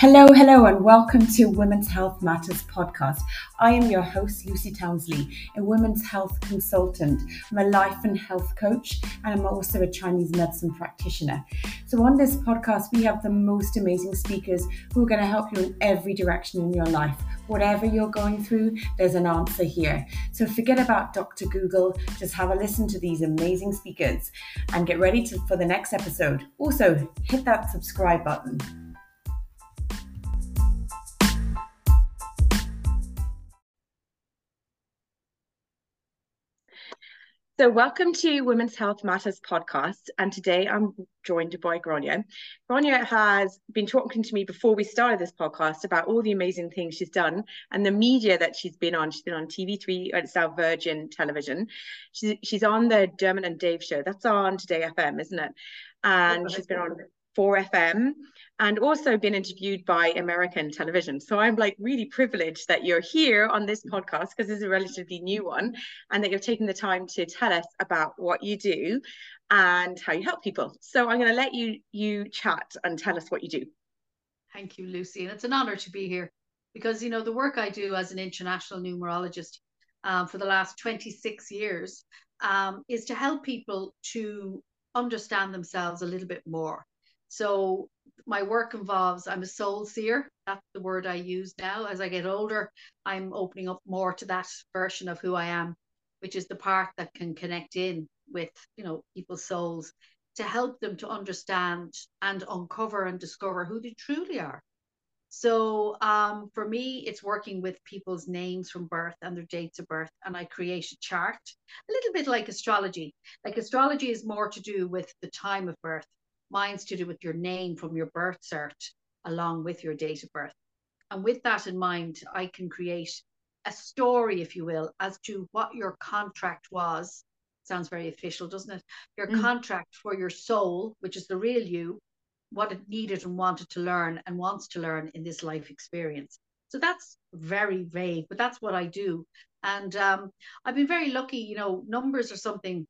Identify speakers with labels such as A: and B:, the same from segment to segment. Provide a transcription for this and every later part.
A: Hello, hello, and welcome to Women's Health Matters podcast. I am your host, Lucy Townsley, a women's health consultant. I'm a life and health coach, and I'm also a Chinese medicine practitioner. So, on this podcast, we have the most amazing speakers who are going to help you in every direction in your life. Whatever you're going through, there's an answer here. So, forget about Dr. Google, just have a listen to these amazing speakers and get ready to, for the next episode. Also, hit that subscribe button. So, welcome to Women's Health Matters podcast. And today I'm joined by Grainne. Grainne has been talking to me before we started this podcast about all the amazing things she's done and the media that she's been on. She's been on TV3 at South Virgin Television. She's, she's on the Dermot and Dave show. That's on Today FM, isn't it? And she's been on 4FM and also been interviewed by American television. So I'm like really privileged that you're here on this podcast because it's a relatively new one and that you're taking the time to tell us about what you do and how you help people. So I'm going to let you you chat and tell us what you do.
B: Thank you, Lucy. And it's an honor to be here because, you know, the work I do as an international numerologist um, for the last 26 years um, is to help people to understand themselves a little bit more so my work involves I'm a soul seer. That's the word I use now. As I get older, I'm opening up more to that version of who I am, which is the part that can connect in with, you know, people's souls to help them to understand and uncover and discover who they truly are. So um, for me, it's working with people's names from birth and their dates of birth, and I create a chart, a little bit like astrology. Like astrology is more to do with the time of birth, Mine's to do with your name from your birth cert along with your date of birth. And with that in mind, I can create a story, if you will, as to what your contract was. Sounds very official, doesn't it? Your mm. contract for your soul, which is the real you, what it needed and wanted to learn and wants to learn in this life experience. So that's very vague, but that's what I do. And um, I've been very lucky, you know, numbers are something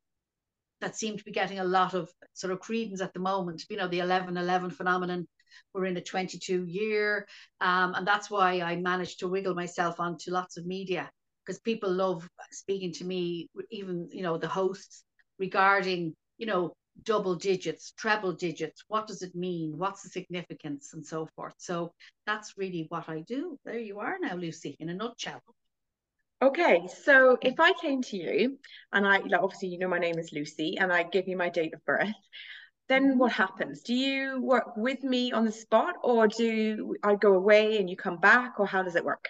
B: that seem to be getting a lot of sort of credence at the moment. You know, the 11 11 phenomenon. We're in a 22 year. Um, and that's why I managed to wiggle myself onto lots of media because people love speaking to me, even, you know, the hosts regarding, you know, double digits, treble digits. What does it mean? What's the significance and so forth? So that's really what I do. There you are now, Lucy, in a nutshell.
A: Okay, so if I came to you and I, like, obviously, you know, my name is Lucy and I give you my date of birth, then what happens? Do you work with me on the spot or do I go away and you come back or how does it work?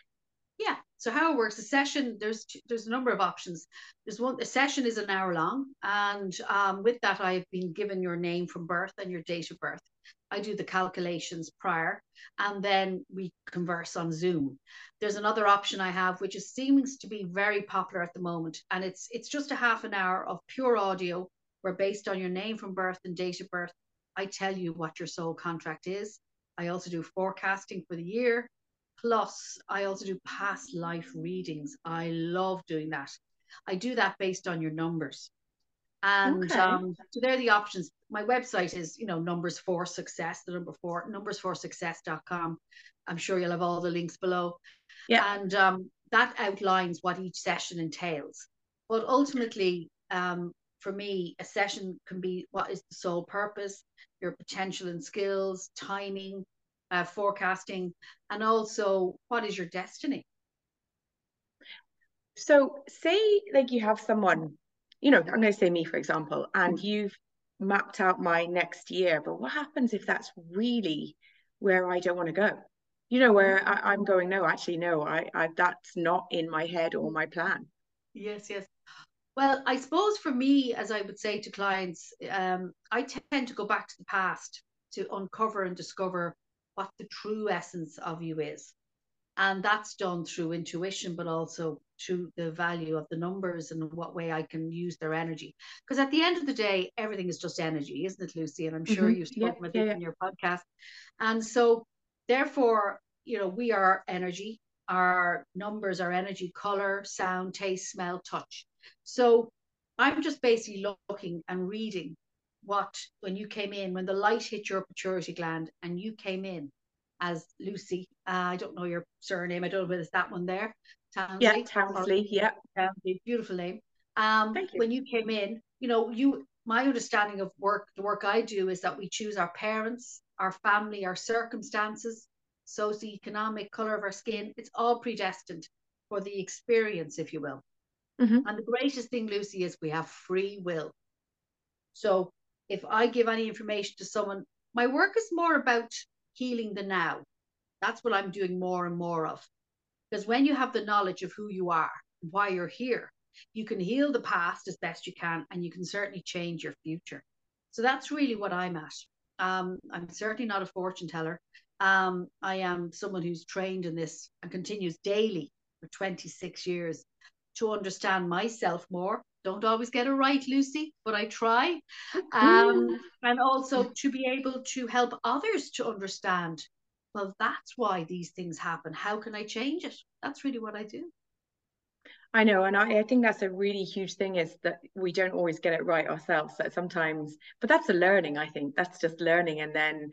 B: Yeah. So how it works, a session, there's there's a number of options. There's one, a session is an hour long. And um, with that, I've been given your name from birth and your date of birth. I do the calculations prior and then we converse on Zoom. There's another option I have, which is seems to be very popular at the moment. And it's it's just a half an hour of pure audio where based on your name from birth and date of birth, I tell you what your soul contract is. I also do forecasting for the year. Plus, I also do past life readings. I love doing that. I do that based on your numbers. And okay. um, so they're the options. My website is, you know, numbers for success, the number four, numbersforsuccess.com. I'm sure you'll have all the links below. Yeah. And um, that outlines what each session entails. But ultimately, um, for me, a session can be what is the soul purpose, your potential and skills, timing, uh, forecasting, and also what is your destiny.
A: So, say like you have someone you know, I'm going to say me, for example, and mm. you've mapped out my next year, but what happens if that's really where I don't want to go? You know, where I, am going, no, actually, no, I, I that's not in my head or my plan.
B: Yes, yes. Well, I suppose for me, as I would say to clients, um, I tend to go back to the past to uncover and discover what the true essence of you is. And that's done through intuition, but also through the value of the numbers and what way I can use their energy. Because at the end of the day, everything is just energy, isn't it, Lucy? And I'm sure mm-hmm. you've spoken yeah, with yeah, it yeah. in your podcast. And so, therefore, you know, we are energy. Our numbers are energy, color, sound, taste, smell, touch. So I'm just basically looking and reading what, when you came in, when the light hit your pituitary gland and you came in, as Lucy. Uh, I don't know your surname. I don't know whether it's that one there.
A: Townsley. Yeah, Townsley. Yeah.
B: Townsley. Beautiful name. Um, Thank you. When you came in, you know, you my understanding of work, the work I do is that we choose our parents, our family, our circumstances, socioeconomic color of our skin. It's all predestined for the experience, if you will. Mm-hmm. And the greatest thing, Lucy, is we have free will. So if I give any information to someone, my work is more about healing the now. That's what I'm doing more and more of. Because when you have the knowledge of who you are, why you're here, you can heal the past as best you can, and you can certainly change your future. So that's really what I'm at. Um, I'm certainly not a fortune teller. Um, I am someone who's trained in this and continues daily for 26 years to understand myself more. Don't always get it right, Lucy, but I try. Um, and also to be able to help others to understand well, that's why these things happen. How can I change it? That's really what I do.
A: I know, and I, I, think that's a really huge thing is that we don't always get it right ourselves. That sometimes, but that's a learning. I think that's just learning, and then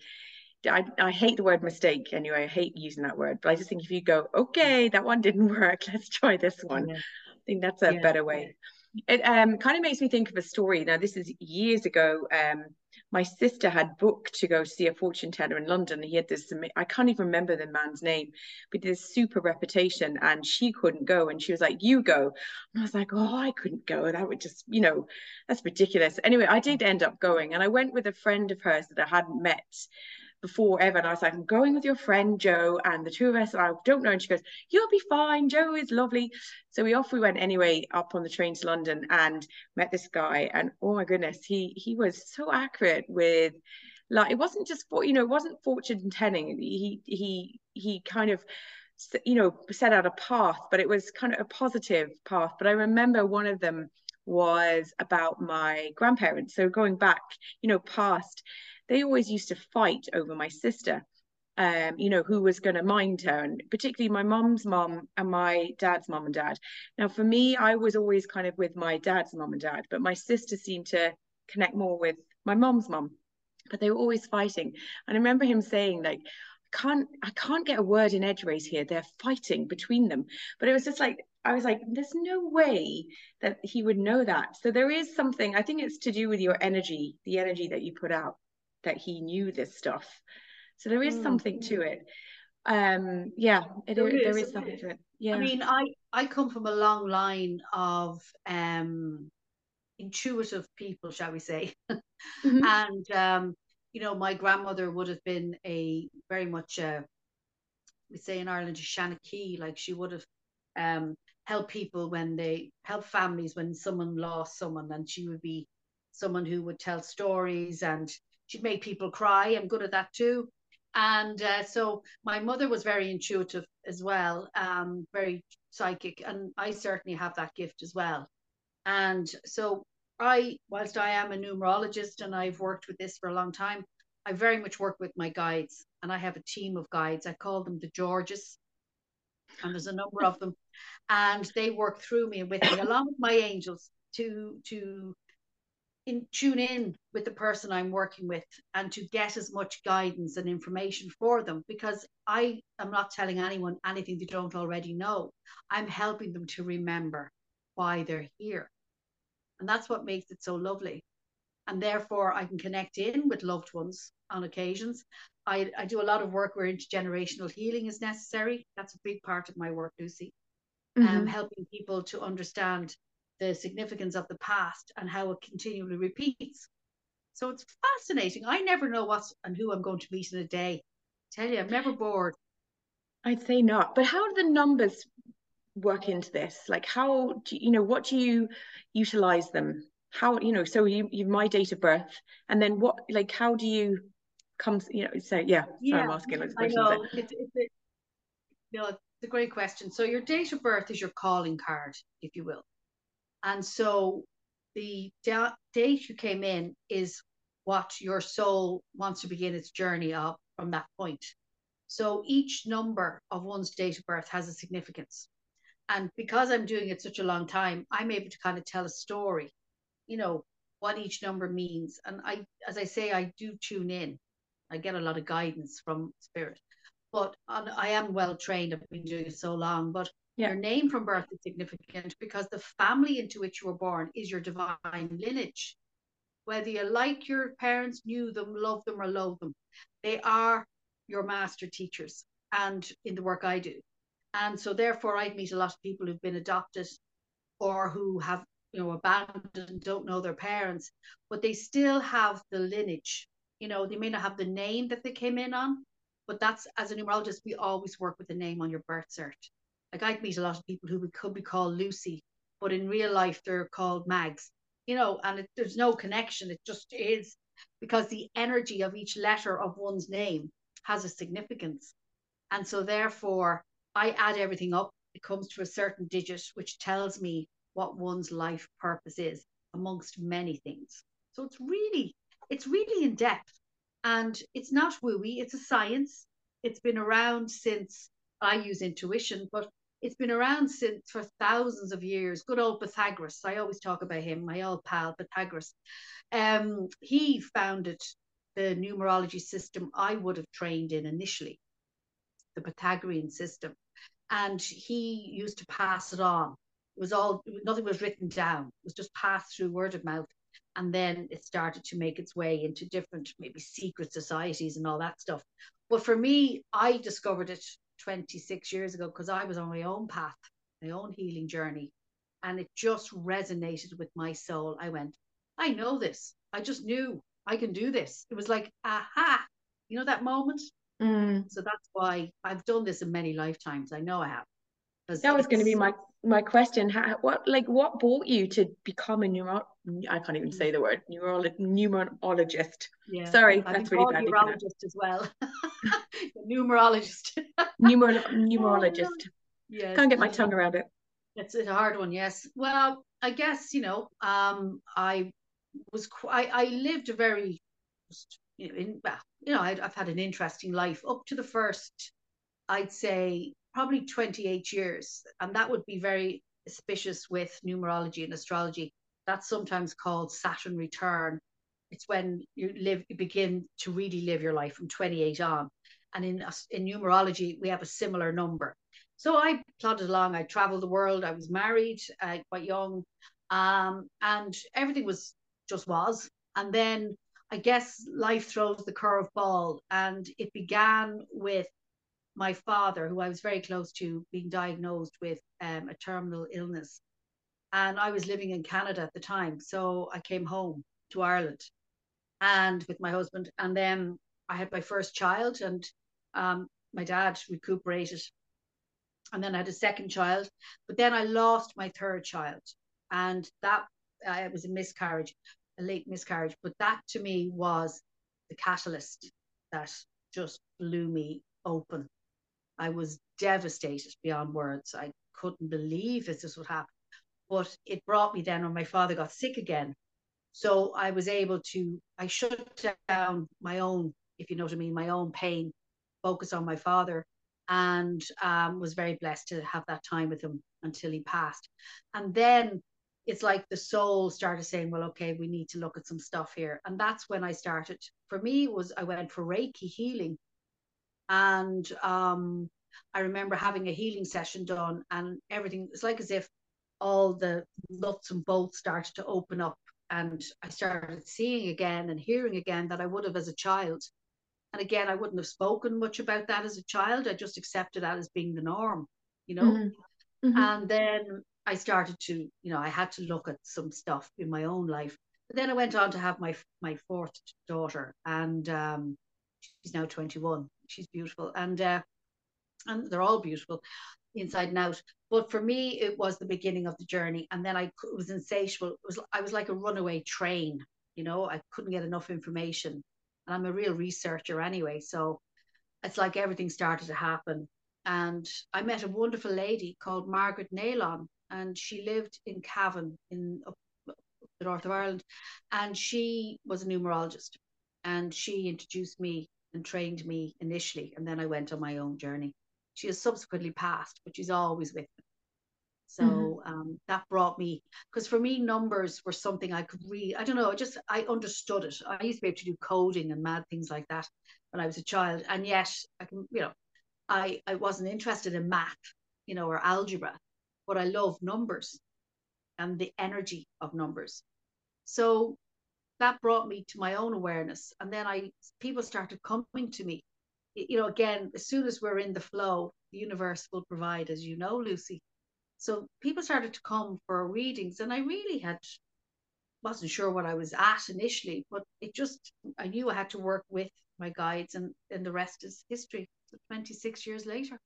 A: I, I hate the word mistake anyway. I hate using that word, but I just think if you go, okay, that one didn't work, let's try this one. Yeah. I think that's a yeah. better way. It um, kind of makes me think of a story. Now, this is years ago. Um, my sister had booked to go see a fortune teller in London. He had this, I can't even remember the man's name, but this super reputation, and she couldn't go. And she was like, You go. And I was like, Oh, I couldn't go. That would just, you know, that's ridiculous. Anyway, I did end up going, and I went with a friend of hers that I hadn't met before ever. And I was like, I'm going with your friend Joe, and the two of us, and I don't know. And she goes, You'll be fine. Joe is lovely. So we off we went anyway, up on the train to London and met this guy. And oh my goodness, he he was so accurate with like it wasn't just for you know, it wasn't fortune telling. He he he kind of you know set out a path, but it was kind of a positive path. But I remember one of them was about my grandparents. So going back, you know, past they always used to fight over my sister. Um, you know, who was going to mind her, and particularly my mom's mom and my dad's mom and dad. Now, for me, I was always kind of with my dad's mom and dad, but my sister seemed to connect more with my mom's mom. But they were always fighting. And I remember him saying, like, I can't, I can't get a word in edgeways here. They're fighting between them. But it was just like, I was like, there's no way that he would know that. So there is something, I think it's to do with your energy, the energy that you put out that he knew this stuff. So there is mm. something to it. Um, yeah, it, there, is. there is something to it. Yeah. I
B: mean, I I come from a long line of um intuitive people, shall we say, mm-hmm. and um, you know, my grandmother would have been a very much a we say in Ireland a Shanachie, like she would have um helped people when they help families when someone lost someone, and she would be someone who would tell stories and she'd make people cry. I'm good at that too. And uh, so my mother was very intuitive as well, um, very psychic, and I certainly have that gift as well. And so I, whilst I am a numerologist and I've worked with this for a long time, I very much work with my guides, and I have a team of guides. I call them the Georges, and there's a number of them, and they work through me and with me along with my angels to to in tune in with the person I'm working with and to get as much guidance and information for them because I am not telling anyone anything they don't already know. I'm helping them to remember why they're here. And that's what makes it so lovely. And therefore, I can connect in with loved ones on occasions. I, I do a lot of work where intergenerational healing is necessary. That's a big part of my work, Lucy. Mm-hmm. Um, helping people to understand the significance of the past and how it continually repeats. So it's fascinating. I never know what and who I'm going to meet in a day. I tell you, I'm never bored.
A: I'd say not. But how do the numbers work into this? Like how do you, you know what do you utilize them? How you know, so you you my date of birth and then what like how do you come you know so yeah, yeah I'm asking
B: questions. I know. It's, it's, a, you know, it's a great question. So your date of birth is your calling card, if you will. And so the da- date you came in is what your soul wants to begin its journey of from that point. So each number of one's date of birth has a significance. And because I'm doing it such a long time, I'm able to kind of tell a story, you know, what each number means. And I, as I say, I do tune in. I get a lot of guidance from spirit. but I am well trained. I've been doing it so long. But yeah. your name from birth is significant because the family into which you were born is your divine lineage. Whether you like your parents, knew them, love them, or loathe them, they are your master teachers. And in the work I do, and so therefore I'd meet a lot of people who've been adopted or who have you know abandoned, and don't know their parents, but they still have the lineage. You know, they may not have the name that they came in on, but that's as a numerologist, we always work with the name on your birth cert. Like I'd meet a lot of people who could be called Lucy, but in real life they're called Mags. You know, and it, there's no connection. It just is because the energy of each letter of one's name has a significance. And so therefore I add everything up. It comes to a certain digit, which tells me what one's life purpose is amongst many things. So it's really, it's really in depth. And it's not wooey, it's a science. It's been around since I use intuition, but it's been around since for thousands of years. Good old Pythagoras. I always talk about him, my old pal Pythagoras. Um, he founded the numerology system I would have trained in initially, the Pythagorean system. And he used to pass it on. It was all nothing was written down. It was just passed through word of mouth and then it started to make its way into different maybe secret societies and all that stuff but for me i discovered it 26 years ago because i was on my own path my own healing journey and it just resonated with my soul. I went i know this. I just knew i can do this. It was like aha! You know that moment?
A: Mm.
B: so that's why i've done this in many lifetimes. I know i have.
A: That was going to be my my question how, what like what brought you to become a neuro i can't even say the word neurologist numerologist? Yeah sorry
B: I've
A: that's really bad
B: neurologist as well. Numerologist.
A: Numer- numerologist. Yeah can't get my tongue around it.
B: It's a hard one yes. Well i guess you know um i was i i lived a very you know, in, well, you know I, i've had an interesting life. Up to the first i'd say probably 28 years. And that would be very auspicious with numerology and astrology. That's sometimes called Saturn return. It's when you live, you begin to really live your life from 28 on. And in, in numerology, we have a similar number. So I plodded along. I traveled the world. I was married, uh, quite young, um, and everything was just was. And then I guess life throws the curveball, and it began with my father, who I was very close to, being diagnosed with um, a terminal illness. And I was living in Canada at the time. So I came home to Ireland and with my husband. And then I had my first child, and um, my dad recuperated. And then I had a second child. But then I lost my third child. And that uh, was a miscarriage, a late miscarriage. But that to me was the catalyst that just blew me open I was devastated beyond words. I couldn't believe this, this would happen. But it brought me then when my father got sick again. So I was able to, I shut down my own, if you know what I mean, my own pain, focus on my father, and um, was very blessed to have that time with him until he passed. And then it's like the soul started saying, well, okay, we need to look at some stuff here. And that's when I started. For me, was I went for Reiki healing and um, I remember having a healing session done, and everything. It's like as if all the nuts and bolts started to open up, and I started seeing again and hearing again that I would have as a child. And again, I wouldn't have spoken much about that as a child. I just accepted that as being the norm, you know. Mm-hmm. Mm-hmm. And then I started to, you know, I had to look at some stuff in my own life. But then I went on to have my my fourth daughter, and um, she's now 21 she's beautiful and uh, and they're all beautiful inside and out. But for me it was the beginning of the journey and then i was insatiable. It was i was like a runaway train you know? I couldn't get enough information and i'm a real researcher anyway so it's like everything started to happen. And i met a wonderful lady called margaret naylon and she lived in cavan in the north of ireland and she was a numerologist and she introduced me and trained me initially, and then I went on my own journey. She has subsequently passed, but she's always with me. So mm-hmm. um, that brought me because for me numbers were something I could read. I don't know, I just I understood it. I used to be able to do coding and mad things like that when I was a child, and yet I can you know I, I wasn't interested in math, you know, or algebra, but I love numbers and the energy of numbers. So that brought me to my own awareness. And then I people started coming to me. You know, again, as soon as we're in the flow, the universe will provide, as you know, Lucy. So people started to come for readings, and I really had wasn't sure what I was at initially, but it just I knew I had to work with my guides, and and the rest is history. So 26 years later.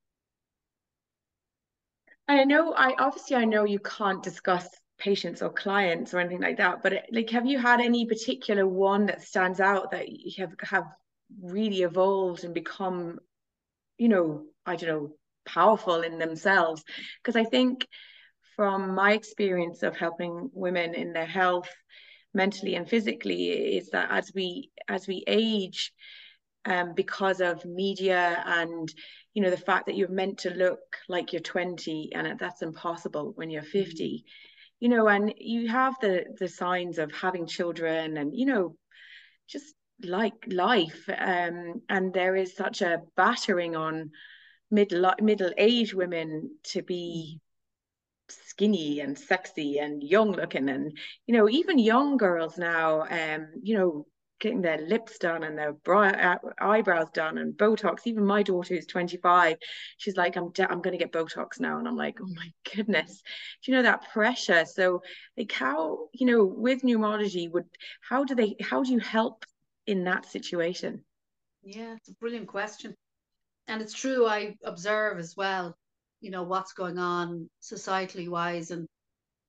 A: and I know I obviously I know you can't discuss patients or clients or anything like that, but like have you had any particular one that stands out that you have have really evolved and become, you know, I don't know, powerful in themselves? Because I think from my experience of helping women in their health mentally and physically is that as we as we age um, because of media and you know the fact that you're meant to look like you're 20 and that's impossible when you're 50 you know and you have the the signs of having children and you know just like life um, and there is such a battering on middle middle age women to be skinny and sexy and young looking and you know even young girls now um you know getting their lips done and their uh, eyebrows done and Botox. Even my daughter who's 25, she's like, I'm de- I'm going to get Botox now. And I'm like, oh my goodness, do you know that pressure? So like how, you know, with numerology would, how do they, how do you help in that situation?
B: Yeah, it's a brilliant question. And it's true, I observe as well, you know, what's going on societally wise. And,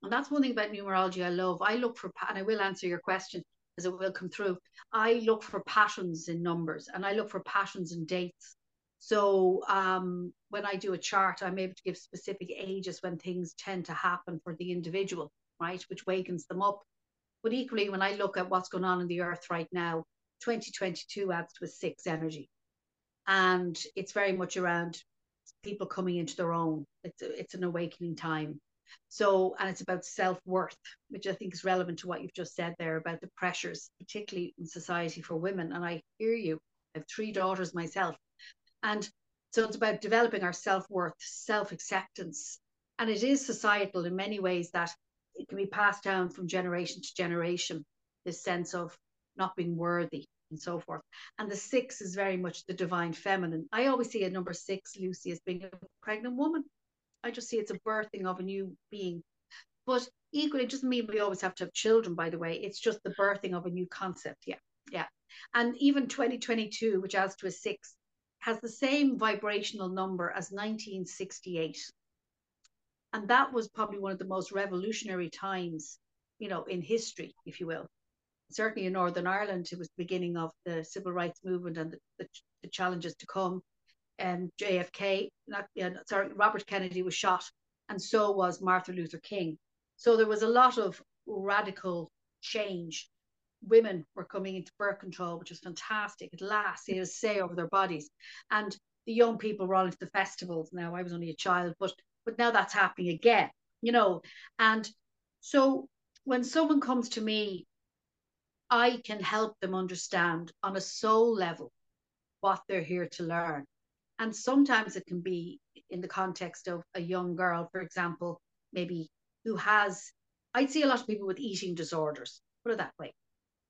B: and that's one thing about numerology I love. I look for, and I will answer your question as it will come through. I look for patterns in numbers and I look for patterns in dates. So um, when I do a chart, I'm able to give specific ages when things tend to happen for the individual, right, which wakens them up. But equally, when I look at what's going on in the earth right now, 2022 adds to a six energy. And it's very much around people coming into their own. It's, it's an awakening time. So, and it's about self worth, which I think is relevant to what you've just said there about the pressures, particularly in society for women. And I hear you. I have three daughters myself. And so it's about developing our self worth, self acceptance. And it is societal in many ways that it can be passed down from generation to generation, this sense of not being worthy and so forth. And the six is very much the divine feminine. I always see a number six, Lucy, as being a pregnant woman. I just see it's a birthing of a new being. But equally, it doesn't mean we always have to have children, by the way. It's just the birthing of a new concept. Yeah. Yeah. And even 2022, which adds to a six, has the same vibrational number as 1968. And that was probably one of the most revolutionary times, you know, in history, if you will. Certainly in Northern Ireland, it was the beginning of the civil rights movement and the, the, the challenges to come um, JFK, not, sorry, Robert Kennedy was shot, and so was Martin Luther King. So there was a lot of radical change. Women were coming into birth control, which was fantastic. At last, they had a say over their bodies, and the young people were all into the festivals. Now I was only a child, but but now that's happening again, you know. And so when someone comes to me, I can help them understand on a soul level what they're here to learn and sometimes it can be in the context of a young girl, for example, maybe who has, I'd see a lot of people with eating disorders, put it that way.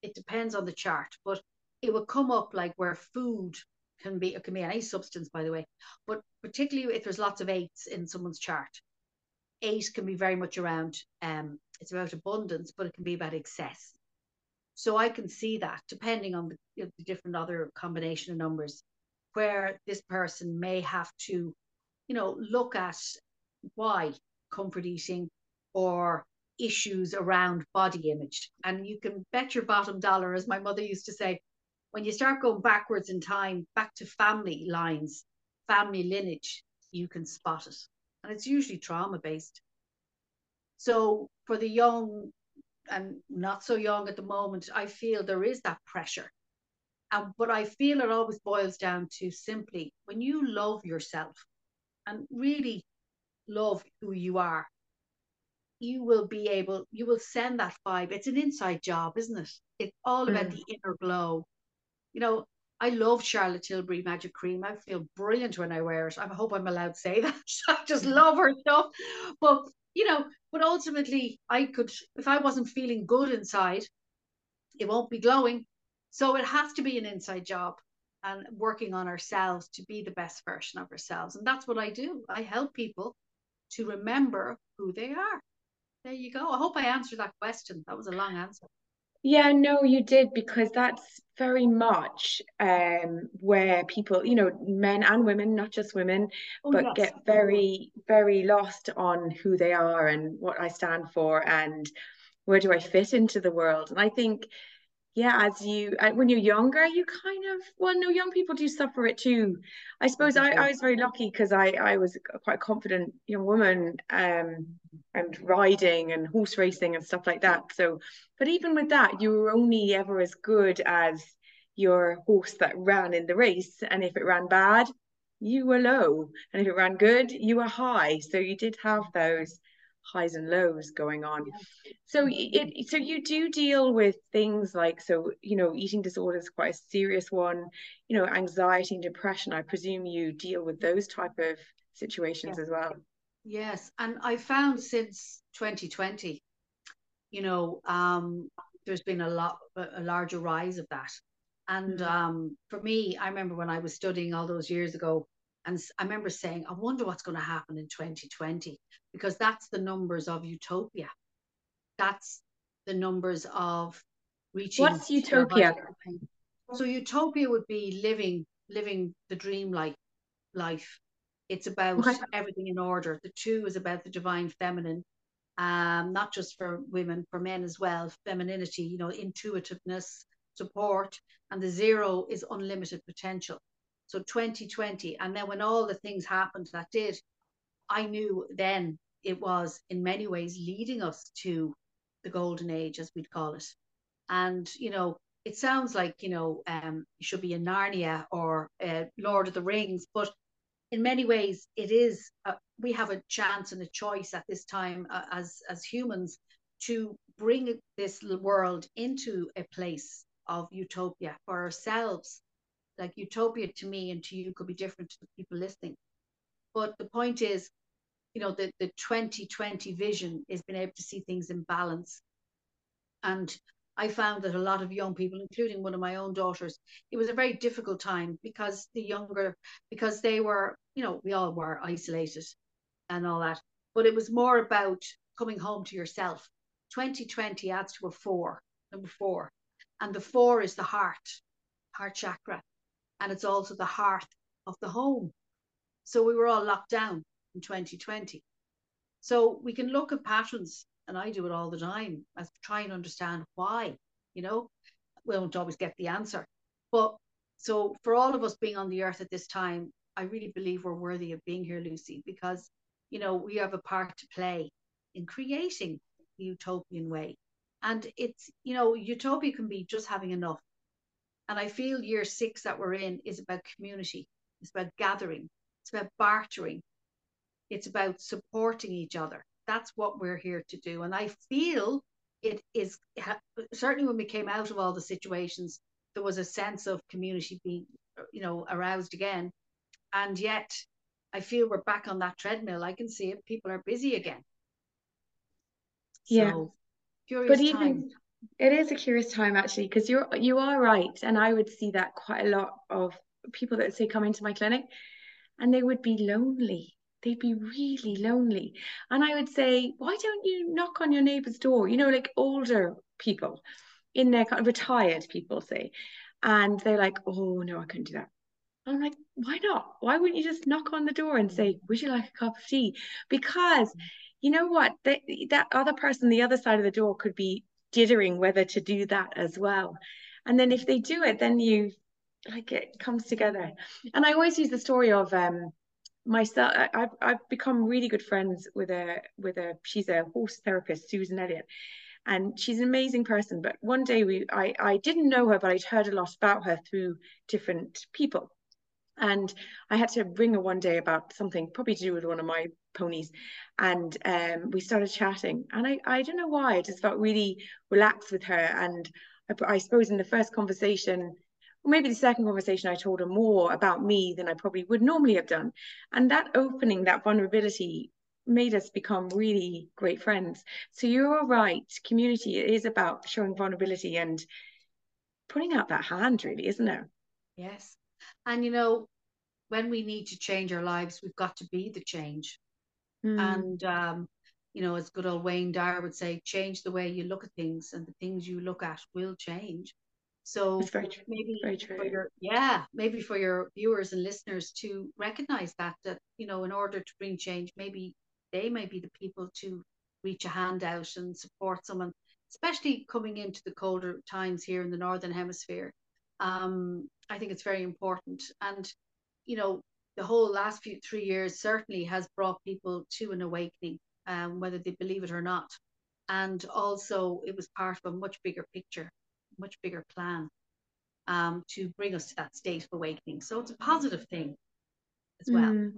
B: It depends on the chart, but it will come up like where food can be, it can be any substance, by the way, but particularly if there's lots of eights in someone's chart. Eight can be very much around, um, it's about abundance, but it can be about excess. So I can see that depending on the, the different other combination of numbers where this person may have to, you know, look at why comfort eating or issues around body image. And you can bet your bottom dollar, as my mother used to say, when you start going backwards in time, back to family lines, family lineage, you can spot it. And it's usually trauma based. So for the young and not so young at the moment, I feel there is that pressure and, but I feel it always boils down to simply when you love yourself and really love who you are, you will be able, you will send that vibe. It's an inside job, isn't it? It's all about mm. the inner glow. You know, I love Charlotte Tilbury Magic Cream. I feel brilliant when I wear it. I hope I'm allowed to say that. I just mm. love her stuff. But you know, but ultimately, I could, if I wasn't feeling good inside, it won't be glowing. So it has to be an inside job and working on ourselves to be the best version of ourselves. And that's what I do. I help people to remember who they are. There you go. I hope I answered that question. That was a long answer.
A: Yeah, no, you did because that's very much um, where people, you know, men and women, not just women, oh, but yes. get very, very lost on who they are and what I stand for and where do I fit into the world. And I think yeah as you uh, when you're younger you kind of well no young people do suffer it too. I suppose i, I was very lucky because i i was quite a confident young woman um and riding and horse racing and stuff like that so but even with that you were only ever as good as your horse that ran in the race and if it ran bad you were low and if it ran good you were high so you did have those highs and lows going on. So it so you do deal with things like so you know eating disorder is quite a serious one. You know anxiety and depression. I presume you deal with those type of situations as well.
B: Yes, and I found since 2020, you know, um, there's been a lot a larger rise of that. And mm-hmm. um, for me, I remember when I was studying all those years ago, and I remember saying, I wonder what's going to happen in 2020 because that's the numbers of utopia. That's the numbers of reaching.
A: What's utopia?
B: So utopia would be living living the dream like life. It's about okay. everything in order. The two is about the divine feminine, um, not just for women, for men as well. Femininity, you know, intuitiveness, support, and the zero is unlimited potential. So 2020, and then when all the things happened that did, I knew then it was in many ways leading us to the golden age, as we'd call it. And, you know, it sounds like, you know, um, it should be a Narnia or uh, Lord of the Rings, but in many ways it is, uh, we have a chance and a choice at this time uh, as, as humans to bring this world into a place of utopia for ourselves. Like utopia to me and to you could be different to the people listening. But the point is, you know, the, the 2020 vision is being able to see things in balance. And I found that a lot of young people, including one of my own daughters, it was a very difficult time because the younger, because they were, you know, we all were isolated and all that. But it was more about coming home to yourself. 2020 adds to a four, number four. And the four is the heart, heart chakra. And it's also the hearth of the home. So we were all locked down in 2020. So we can look at patterns, and I do it all the time, as try and understand why, you know, we don't always get the answer. But so for all of us being on the earth at this time, I really believe we're worthy of being here, Lucy, because, you know, we have a part to play in creating the utopian way. And it's, you know, utopia can be just having enough. And I feel year six that we're in is about community, it's about gathering, it's about bartering, it's about supporting each other. That's what we're here to do. And I feel it is certainly when we came out of all the situations, there was a sense of community being, you know, aroused again. And yet I feel we're back on that treadmill. I can see it. People are busy again.
A: Yeah. So, but even time. It is a curious time actually, because you're you are right. And I would see that quite a lot of people that say come into my clinic and they would be lonely they'd be really lonely. And I would say, why don't you knock on your neighbor's door? You know, like older people in their kind of retired people say. And they're like, oh no, I couldn't do that. I'm like, why not? Why wouldn't you just knock on the door and say, would you like a cup of tea? Because you know what? That, that other person, the other side of the door could be jittering whether to do that as well. And then if they do it, then you like it comes together. And I always use the story of um myself I've, I've become really good friends with a with a she's a horse therapist susan elliott and she's an amazing person but one day we I, I didn't know her but i'd heard a lot about her through different people and i had to ring her one day about something probably to do with one of my ponies and um, we started chatting and I, I don't know why i just felt really relaxed with her and I, I suppose in the first conversation maybe the second conversation I told her more about me than I probably would normally have done. And that opening, that vulnerability made us become really great friends. So you're right. Community is about showing vulnerability and putting out that hand, really, isn't it?
B: Yes. And you know, when we need to change our lives, we've got to be the change. Mm. And um, you know, as good old Wayne Dyer would say, change the way you look at things, and the things you look at will change. So maybe for your yeah, maybe for your viewers and listeners to recognize that that you know, in order to bring change, maybe they may be the people to reach a hand out and support someone, especially coming into the colder times here in the northern hemisphere. Um, I think it's very important, and you know, the whole last few three years certainly has brought people to an awakening, um, whether they believe it or not. And also, it was part of a much bigger picture, much bigger plan um, to bring us to that state of awakening. So it's a positive thing as well.
A: Mm.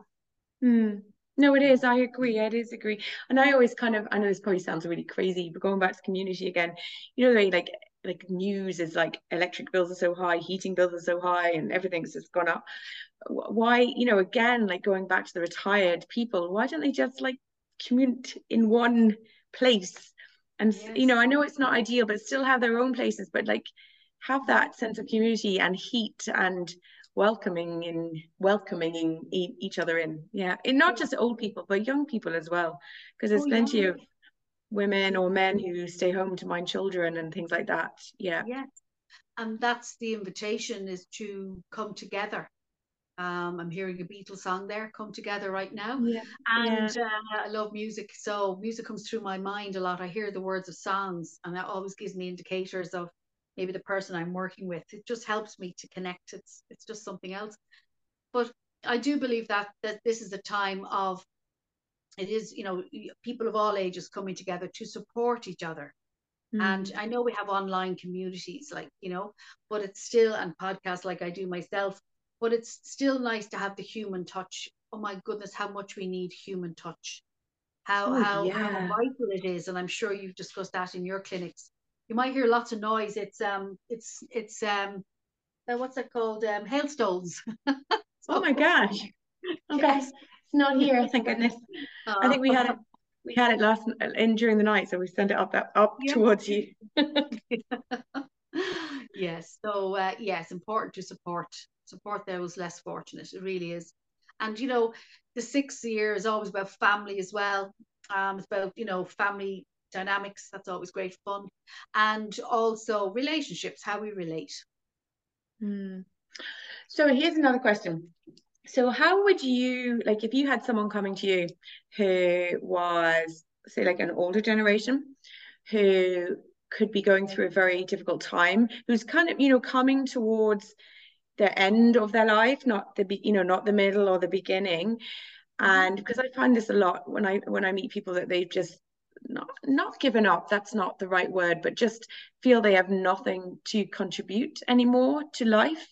A: Mm. No, it is. I agree. I disagree. And I always kind of, I know this probably sounds really crazy, but going back to community again, you know, the way like like news is like electric bills are so high, heating bills are so high, and everything's just gone up. Why, you know, again, like going back to the retired people, why don't they just like commute in one place? And yes. you know, I know it's not ideal, but still have their own places, but like have that sense of community and heat and welcoming and welcoming in each other in yeah and not just old people but young people as well because there's oh, plenty yeah. of women or men who stay home to mind children and things like that yeah
B: yes and that's the invitation is to come together um, I'm hearing a Beatles song there, "Come Together" right now, yeah, and yeah. Uh, I love music. So music comes through my mind a lot. I hear the words of songs, and that always gives me indicators of maybe the person I'm working with. It just helps me to connect. It's it's just something else. But I do believe that that this is a time of it is, you know, people of all ages coming together to support each other. And I know we have online communities like, you know, but it's still and podcasts like I do myself, but it's still nice to have the human touch. Oh my goodness, how much we need human touch. How oh, how, yeah. how vital it is. And I'm sure you've discussed that in your clinics you might hear lots of noise. It's um, it's it's um, uh, what's it called? Um, hailstones.
A: so, oh my gosh! Okay, yes. it's not here. Thank goodness. Uh, I think we had it. We had it last in during the night, so we sent it up that up yeah. towards you.
B: yes. So uh, it's important to support support those less fortunate. It really is. And you know, the sixth year is always about family as well. Um, it's about you know family dynamics. That's always great fun. And also relationships, how we relate.
A: Mm. So here's another question. So how would you like if you had someone coming to you who was say like an older generation who could be going through a very difficult time, who's kind of, you know, coming towards the end of their life, not the you know, not the middle or the beginning. And mm. because I find this a lot when I when I meet people that they've just not not given up that's not the right word but just feel they have nothing to contribute anymore to life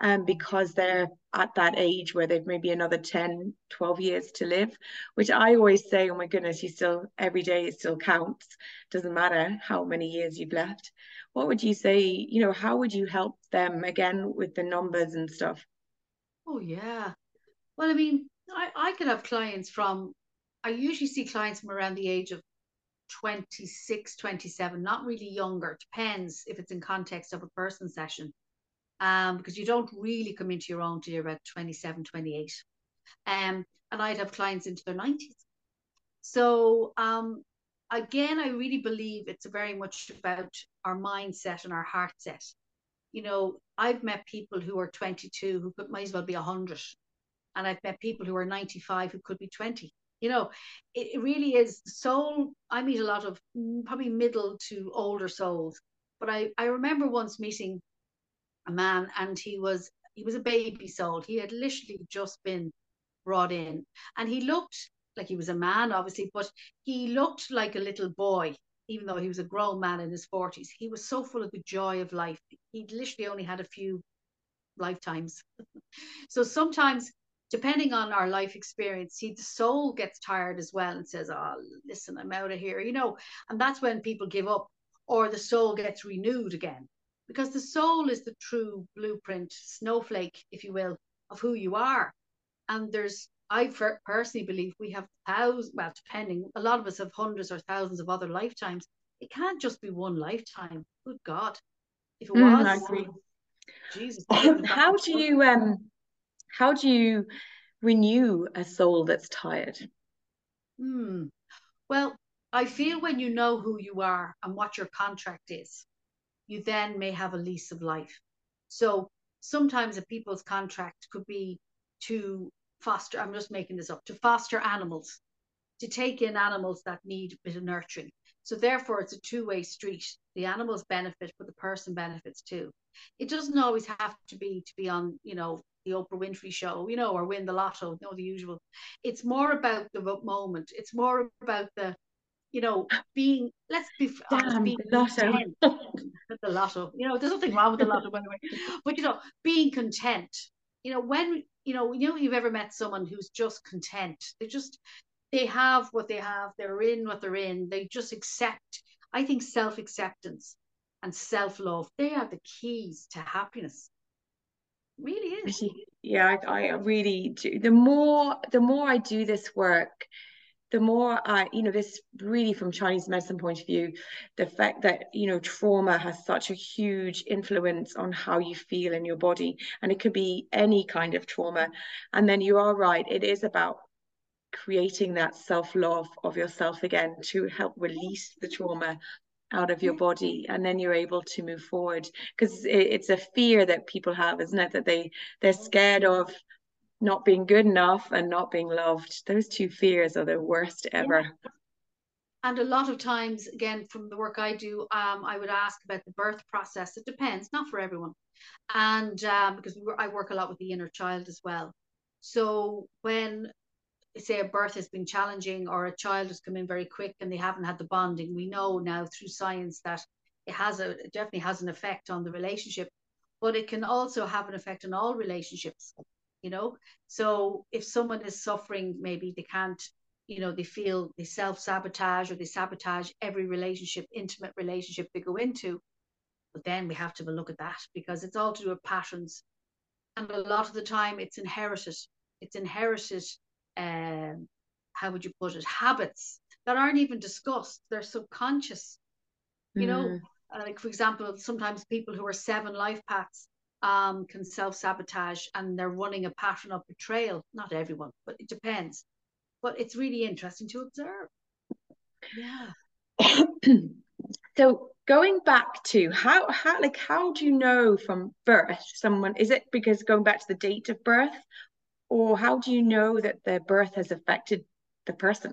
A: um, because they're at that age where they've maybe another 10 12 years to live which i always say oh my goodness you still every day it still counts doesn't matter how many years you've left what would you say you know how would you help them again with the numbers and stuff
B: oh yeah well i mean i, I could have clients from I usually see clients from around the age of 26, 27, not really younger. Depends if it's in context of a person session. Um, because you don't really come into your own till you're about 27, 28. Um, and I'd have clients into their 90s. So um, again, I really believe it's very much about our mindset and our heart set. You know, I've met people who are 22 who could might as well be 100. And I've met people who are 95 who could be 20 you know it, it really is soul i meet a lot of mm, probably middle to older souls but i i remember once meeting a man and he was he was a baby soul he had literally just been brought in. And he looked like he was a man obviously but he looked like a little boy even though he was a grown man in his 40s he was so full of the joy of life. He literally only had a few lifetimes. So sometimes depending on our life experience, see the soul gets tired as well and says, "Oh, listen, I'm out of here," you know, and that's when people give up, or the soul gets renewed again. Because the soul is the true blueprint, snowflake, if you will, of who you are. And there's, I personally believe we have thousands, well, depending, a lot of us have hundreds or thousands of other lifetimes. It can't just be one lifetime. Good God. If it mm, was, I agree. Jesus.
A: how do you um how do you renew a soul that's tired?
B: Hmm. Well, I feel when you know who you are and what your contract is, you then may have a lease of life. So sometimes a people's contract could be to foster, I'm just making this up, to foster animals, to take in animals that need a bit of nurturing. So therefore, it's a two-way street. The animals benefit, but the person benefits too. It doesn't always have to be to be on, you know, the Oprah Winfrey show, you know, or win the lotto, you know, the usual. It's more about the moment. It's more about the, you know, being, let's be honest, Damn, being the lotto. the lotto. You know, there's nothing wrong with the lotto, by the way. But, you know, being content. You know, when, you know, you know, you've ever met someone who's just content. They just, they have what they have. They're in what they're in. They just accept. I think self acceptance and self love, they are the keys to happiness really is
A: yeah I, I really do the more the more i do this work the more I, you know, this really from Chinese medicine point of view, the fact that, you know, trauma has such a huge influence on how you feel in your body. And it could be any kind of trauma. And then you are right, it is about creating that self-love of yourself again to help release the trauma out of your mm-hmm. body and then you're able to move forward because it's a fear that people have isn't it that they they're scared of not being good enough and not being loved. Those two fears are the worst ever. Yeah.
B: and a lot of times again from the work i do um, i would ask about the birth process. It depends not for everyone. And um, because i work a lot with the inner child as well. So when say a birth has been challenging or a child has come in very quick and they haven't had the bonding, we know now through science that it has a it definitely has an effect on the relationship, but it can also have an effect on all relationships, you know. So if someone is suffering, maybe they can't, you know, they feel they self-sabotage or they sabotage every relationship, intimate relationship they go into. But then we have to have a look at that because it's all to do with patterns. And a lot of the time it's inherited. It's inherited um, how would you put it, habits that aren't even discussed. They're subconscious. You mm. know, like for example, sometimes people who are seven life paths um, can self sabotage and they're running a pattern of betrayal. Not everyone, but it depends. But it's really interesting to observe.
A: Yeah. so going back to how how like how do you know from birth someone is it because going back to the date of birth or how do you know that the birth has affected the person?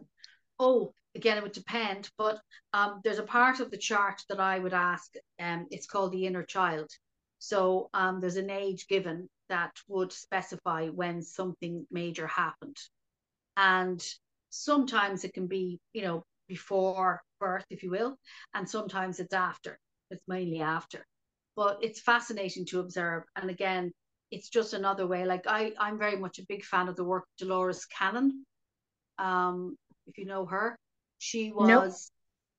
B: Oh, again, it would depend, but um, there's a part of the chart that I would ask. Um, it's called the inner child. So um, there's an age given that would specify when something major happened, and sometimes it can be, you know, before birth, if you will, and sometimes it's after. It's mainly after, but it's fascinating to observe. And again, it's just another way. Like I, I'm very much a big fan of the work of Dolores Cannon. Um, if you know her, she was.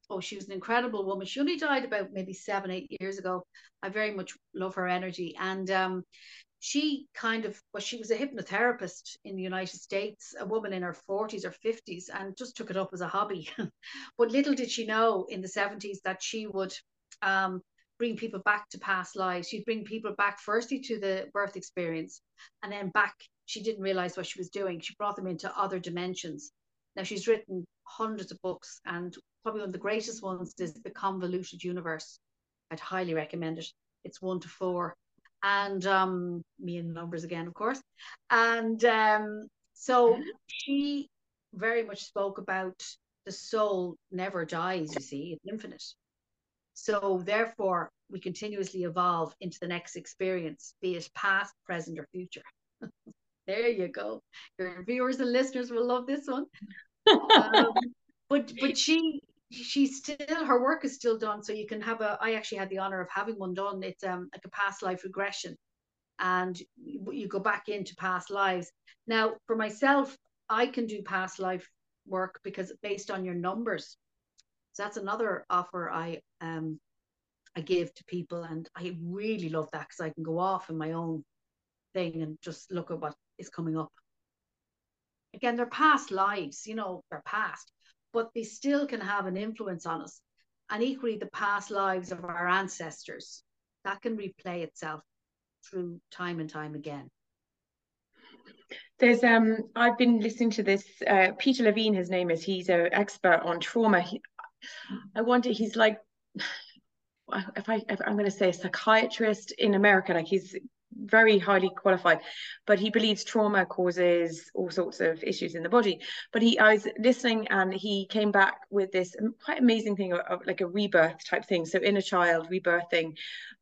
B: Oh, she was an incredible woman. She only died about maybe seven, eight years ago. I very much love her energy, and um, she kind of well, she was a hypnotherapist in the United States, a woman in her forties or fifties, and just took it up as a hobby. but little did she know in the seventies that she would um, bring people back to past lives. She'd bring people back firstly to the birth experience and then back. She didn't realize what she was doing. She brought them into other dimensions. Now she's written hundreds of books, and probably one of the greatest ones is The Convoluted Universe. I'd highly recommend it. It's one to four. And um, me and numbers again, of course. And um, so she very much spoke about the soul never dies, you see, it's infinite. So therefore, we continuously evolve into the next experience, be it past, present, or future. there you go. Your viewers and listeners will love this one. um, but but she she's still her work is still done. So you can have a. I actually had the honor of having one done. It's um like a past life regression, and you, go back into past lives. Now for myself, I can do past life work because based on your numbers so that's another offer I um I give to people. And I really love that because I can go off in my own thing and just look at what is coming up. Again, they're past lives, you know, they're past, but they still can have an influence on us. And equally, the past lives of our ancestors, that can replay itself through time and time again.
A: There's um I've been listening to this uh, Peter Levine his name is he's an expert on trauma. He, I wonder he's like if I if I'm going to say a psychiatrist in America like he's very highly qualified, but he believes trauma causes all sorts of issues in the body. But he, I was listening, and he came back with this quite amazing thing of, of like a rebirth type thing. So in a child rebirthing,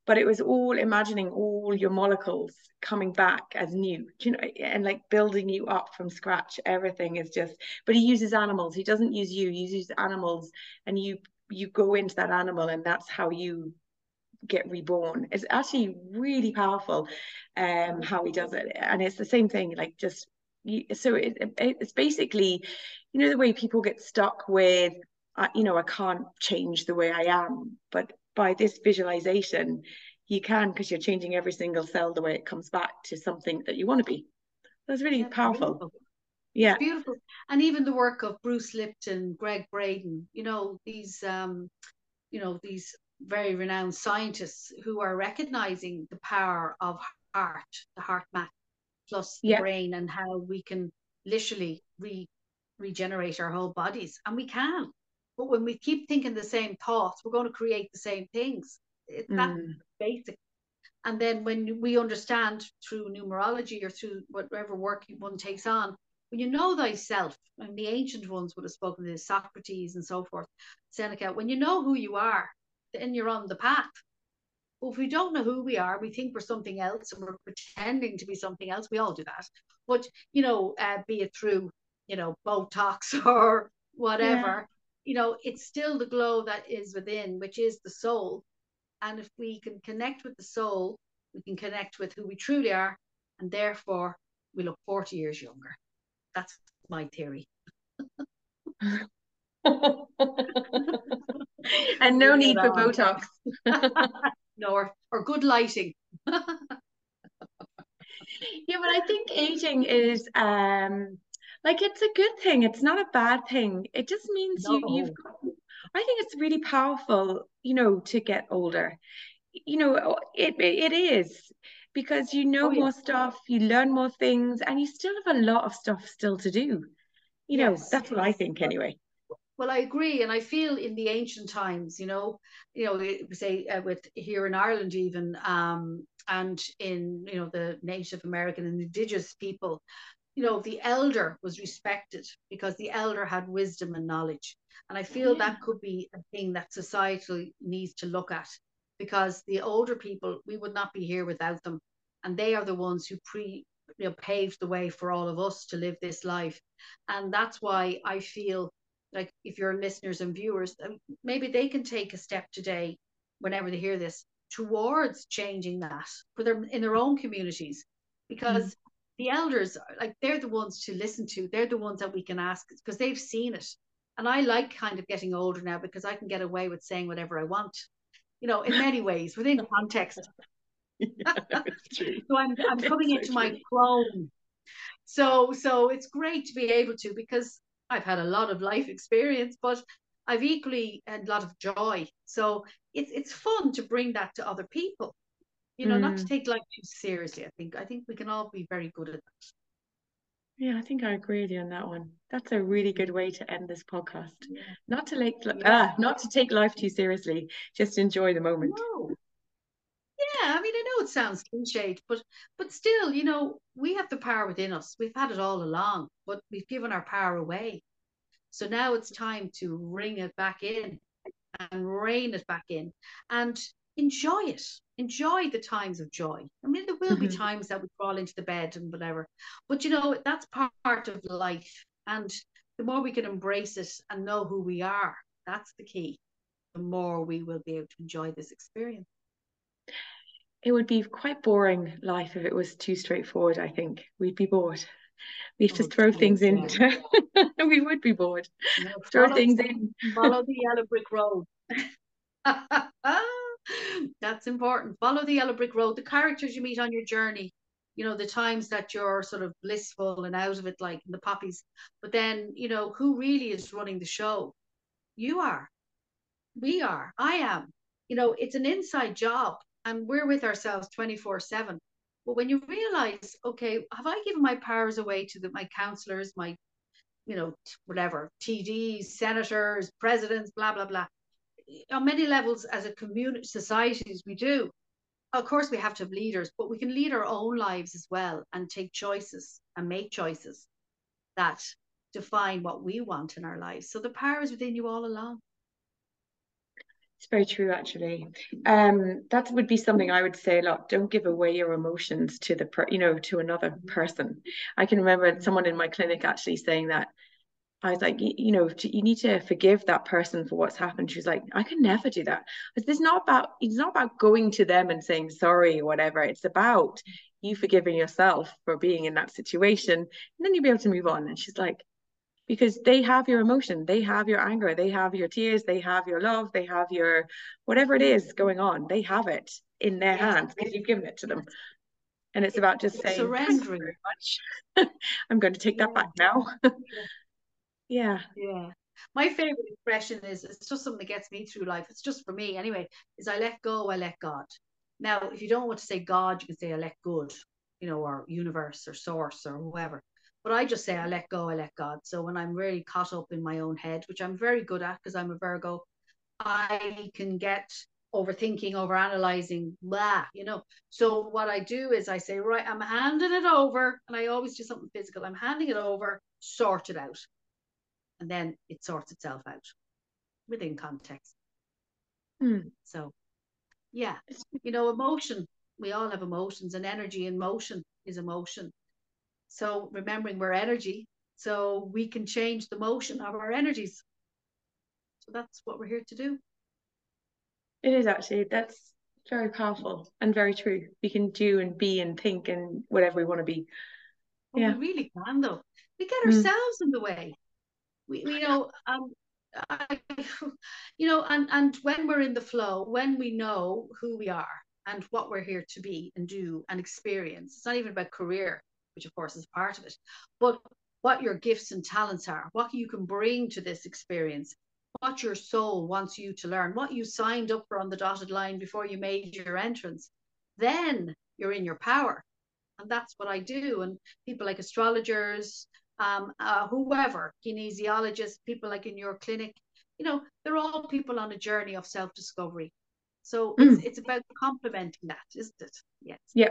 A: but it was all imagining all your molecules coming back as new, you know, and like building you up from scratch. Everything is just. But he uses animals. He doesn't use you. He uses animals, and you you go into that animal, and that's how you get reborn. It's actually really powerful um how he does it. And it's the same thing like just so it, it, it's basically you know the way people get stuck with uh, you know i can't change the way i am. But by this visualization you can because you're changing every single cell the way it comes back to something that you want to be. That's really yeah, powerful. beautiful. yeah.
B: It's beautiful. And even the work of bruce lipton Gregg braden you know these um you know these very renowned scientists who are recognizing the power of heart, the HeartMath, plus the yeah. brain, and how we can literally re- regenerate our whole bodies. And we can. But when we keep thinking the same thoughts, we're going to create the same things. It's mm. that basic. And then when we understand through numerology or through whatever work one takes on, when you know thyself, and the ancient ones would have spoken to Socrates and so forth, Seneca, when you know who you are, then you're on the path. But if we don't know who we are, we think we're something else and we're pretending to be something else. We all do that. But, you know, uh, be it through, you know, Botox or whatever, yeah. you know, it's still the glow that is within, which is the soul. And if we can connect with the soul, we can connect with who we truly are. And therefore, we look 40 years younger. That's my theory.
A: and no need for Botox.
B: no, or, or good lighting.
A: yeah, but I think aging is um like it's a good thing. It's not a bad thing. It just means no. you you've got, I think it's really powerful, you know, to get older. You know, it it is because you know oh, yeah. more stuff, you learn more things, and you still have a lot of stuff still to do. You yes. know, that's what I think anyway.
B: Well, I agree, and I feel in the ancient times, you know, you know, say uh, with here in Ireland even, um, and in you know the Native American and Indigenous people, you know, the elder was respected because the elder had wisdom and knowledge, and I feel yeah. that could be a thing that society needs to look at because the older people, we would not be here without them, and they are the ones who pre you know paved the way for all of us to live this life, and that's why I feel like if your listeners and viewers, maybe they can take a step today, whenever they hear this, towards changing that for their in their own communities, because mm. the elders, like they're the ones to listen to. They're the ones that we can ask because they've seen it. And I like kind of getting older now because I can get away with saying whatever I want, you know, in many ways within context. yeah, so I'm I'm coming into my chrome. So so it's great to be able to because I've had a lot of life experience, but I've equally had a lot of joy. So it's it's fun to bring that to other people. You know, mm. not to mm. take life too seriously. I think I think we can all be very good at that.
A: Yeah, I think I agree with you on that one. That's a really good way to end this podcast. Not to like, yeah. uh, not to take life too seriously. Just enjoy the moment.
B: No. Yeah, I mean, I know it sounds cliched, but but still, you know, we have the power within us. We've had it all along, but we've given our power away. So now it's time to ring it back in and rein it back in and enjoy it. Enjoy the times of joy. I mean, there will mm-hmm. be times that we crawl into the bed and whatever, but you know, that's part of life. And the more we can embrace it and know who we are, that's the key. The more we will be able to enjoy this experience
A: it would be quite boring life if it was too straightforward i think we'd be bored we have to oh, throw things in we would be bored throw things in
B: follow the yellow brick road That's important. Follow the yellow brick road. The characters you meet on your journey, you know, the times that you're sort of blissful and out of it, like the poppies. But then, you know, who really is running the show? You are. We are. I am. You know, it's an inside job and we're with ourselves 24 7. But when you realize, okay, have I given my powers away to the, my counselors, my, you know, whatever, TDs, senators, presidents, blah, blah, blah. On many levels, as a community, societies, we do. Of course, we have to have leaders, but we can lead our own lives as well and take choices and make choices that define what we want in our lives. So the power is within you all along.
A: It's very true, actually. Um, that would be something I would say a lot. Don't give away your emotions to the, per, you know, to another person. I can remember someone in my clinic actually saying that. I was like, you, know, you need to forgive that person for what's happened. She's like, I can never do that. It's not about, it's not about going to them and saying sorry or whatever. It's about you forgiving yourself for being in that situation, and then you'll be able to move on. And she's like, because they have your emotion they have your anger they have your tears they have your love they have your whatever it is going on they have it in their hands because you've given it to them. And it's about just saying surrendering. much. I'm going to take that back now. Yeah.
B: Yeah. My favorite expression is it's just something that gets me through life. It's just for me. Anyway is i let go i let god. Now if you don't want to say god you can say i let good you know or universe or source or whoever but I just say I let go, I let God. So when I'm really caught up in my own head, which I'm very good at because I'm a Virgo, I can get overthinking, over analyzing, blah, you know. So what I do is I say, right, I'm handing it over, and I always do something physical. I'm handing it over, sort it out. And then it sorts itself out within context.
A: Hmm.
B: So yeah, you know, emotion. We all have emotions and energy in motion is emotion. So remembering we're energy, so we can change the motion of our energies. So that's what we're here to do.
A: It is actually, that's very powerful and very true. We can do and be and think and whatever we want to be.
B: Well, yeah. We really can though. We get mm. ourselves mm. in the way. We, we know, um, I, you know, and and when we're in the flow, when we know who we are and what we're here to be and do and experience, it's not even about career which of course is part of it, but what your gifts and talents are, what you can bring to this experience, what your soul wants you to learn, what you signed up for on the dotted line before you made your entrance, then you're in your power. And that's what I do. And people like astrologers, um, uh, whoever, kinesiologists, people like in your clinic, you know, they're all people on a journey of self discovery. So mm. it's, it's about complementing that, isn't it?
A: Yes. Yeah,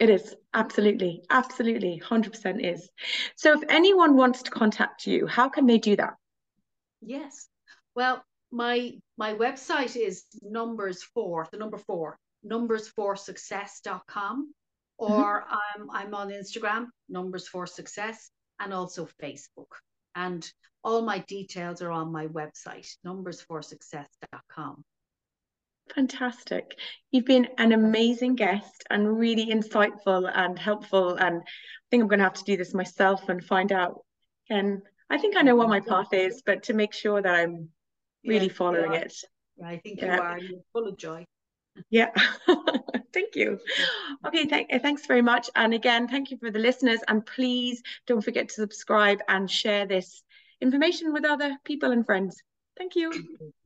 A: it is absolutely, absolutely, 100% is. So, if anyone wants to contact you, how can they do that?
B: Yes. Well, my my website is numbers four, the number four, numbersforsuccess.com, mm-hmm. or mm-hmm. I'm I'm on Instagram, numbers for success, and also Facebook. And all my details are on my website, numbersforsuccess.com.
A: Fantastic. You've been an amazing guest and really insightful and helpful. And I think I'm going to have to do this myself and find out. And I think I know what my path is, but to make sure that I'm really following it.
B: Yeah, I think yeah. you are. You're full of joy.
A: Yeah. thank you. Okay, thank, eh, thanks very much. And again, thank you for the listeners. And please don't forget to subscribe and share this information with other people and friends. Thank you.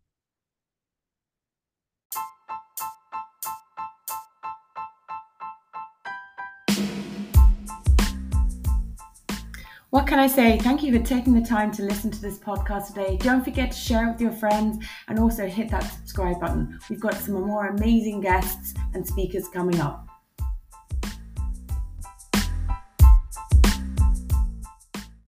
A: What can I say? Thank you for taking the time to listen to this podcast today. Don't forget to share it with your friends and also hit that subscribe button. We've got some more amazing guests and speakers coming up.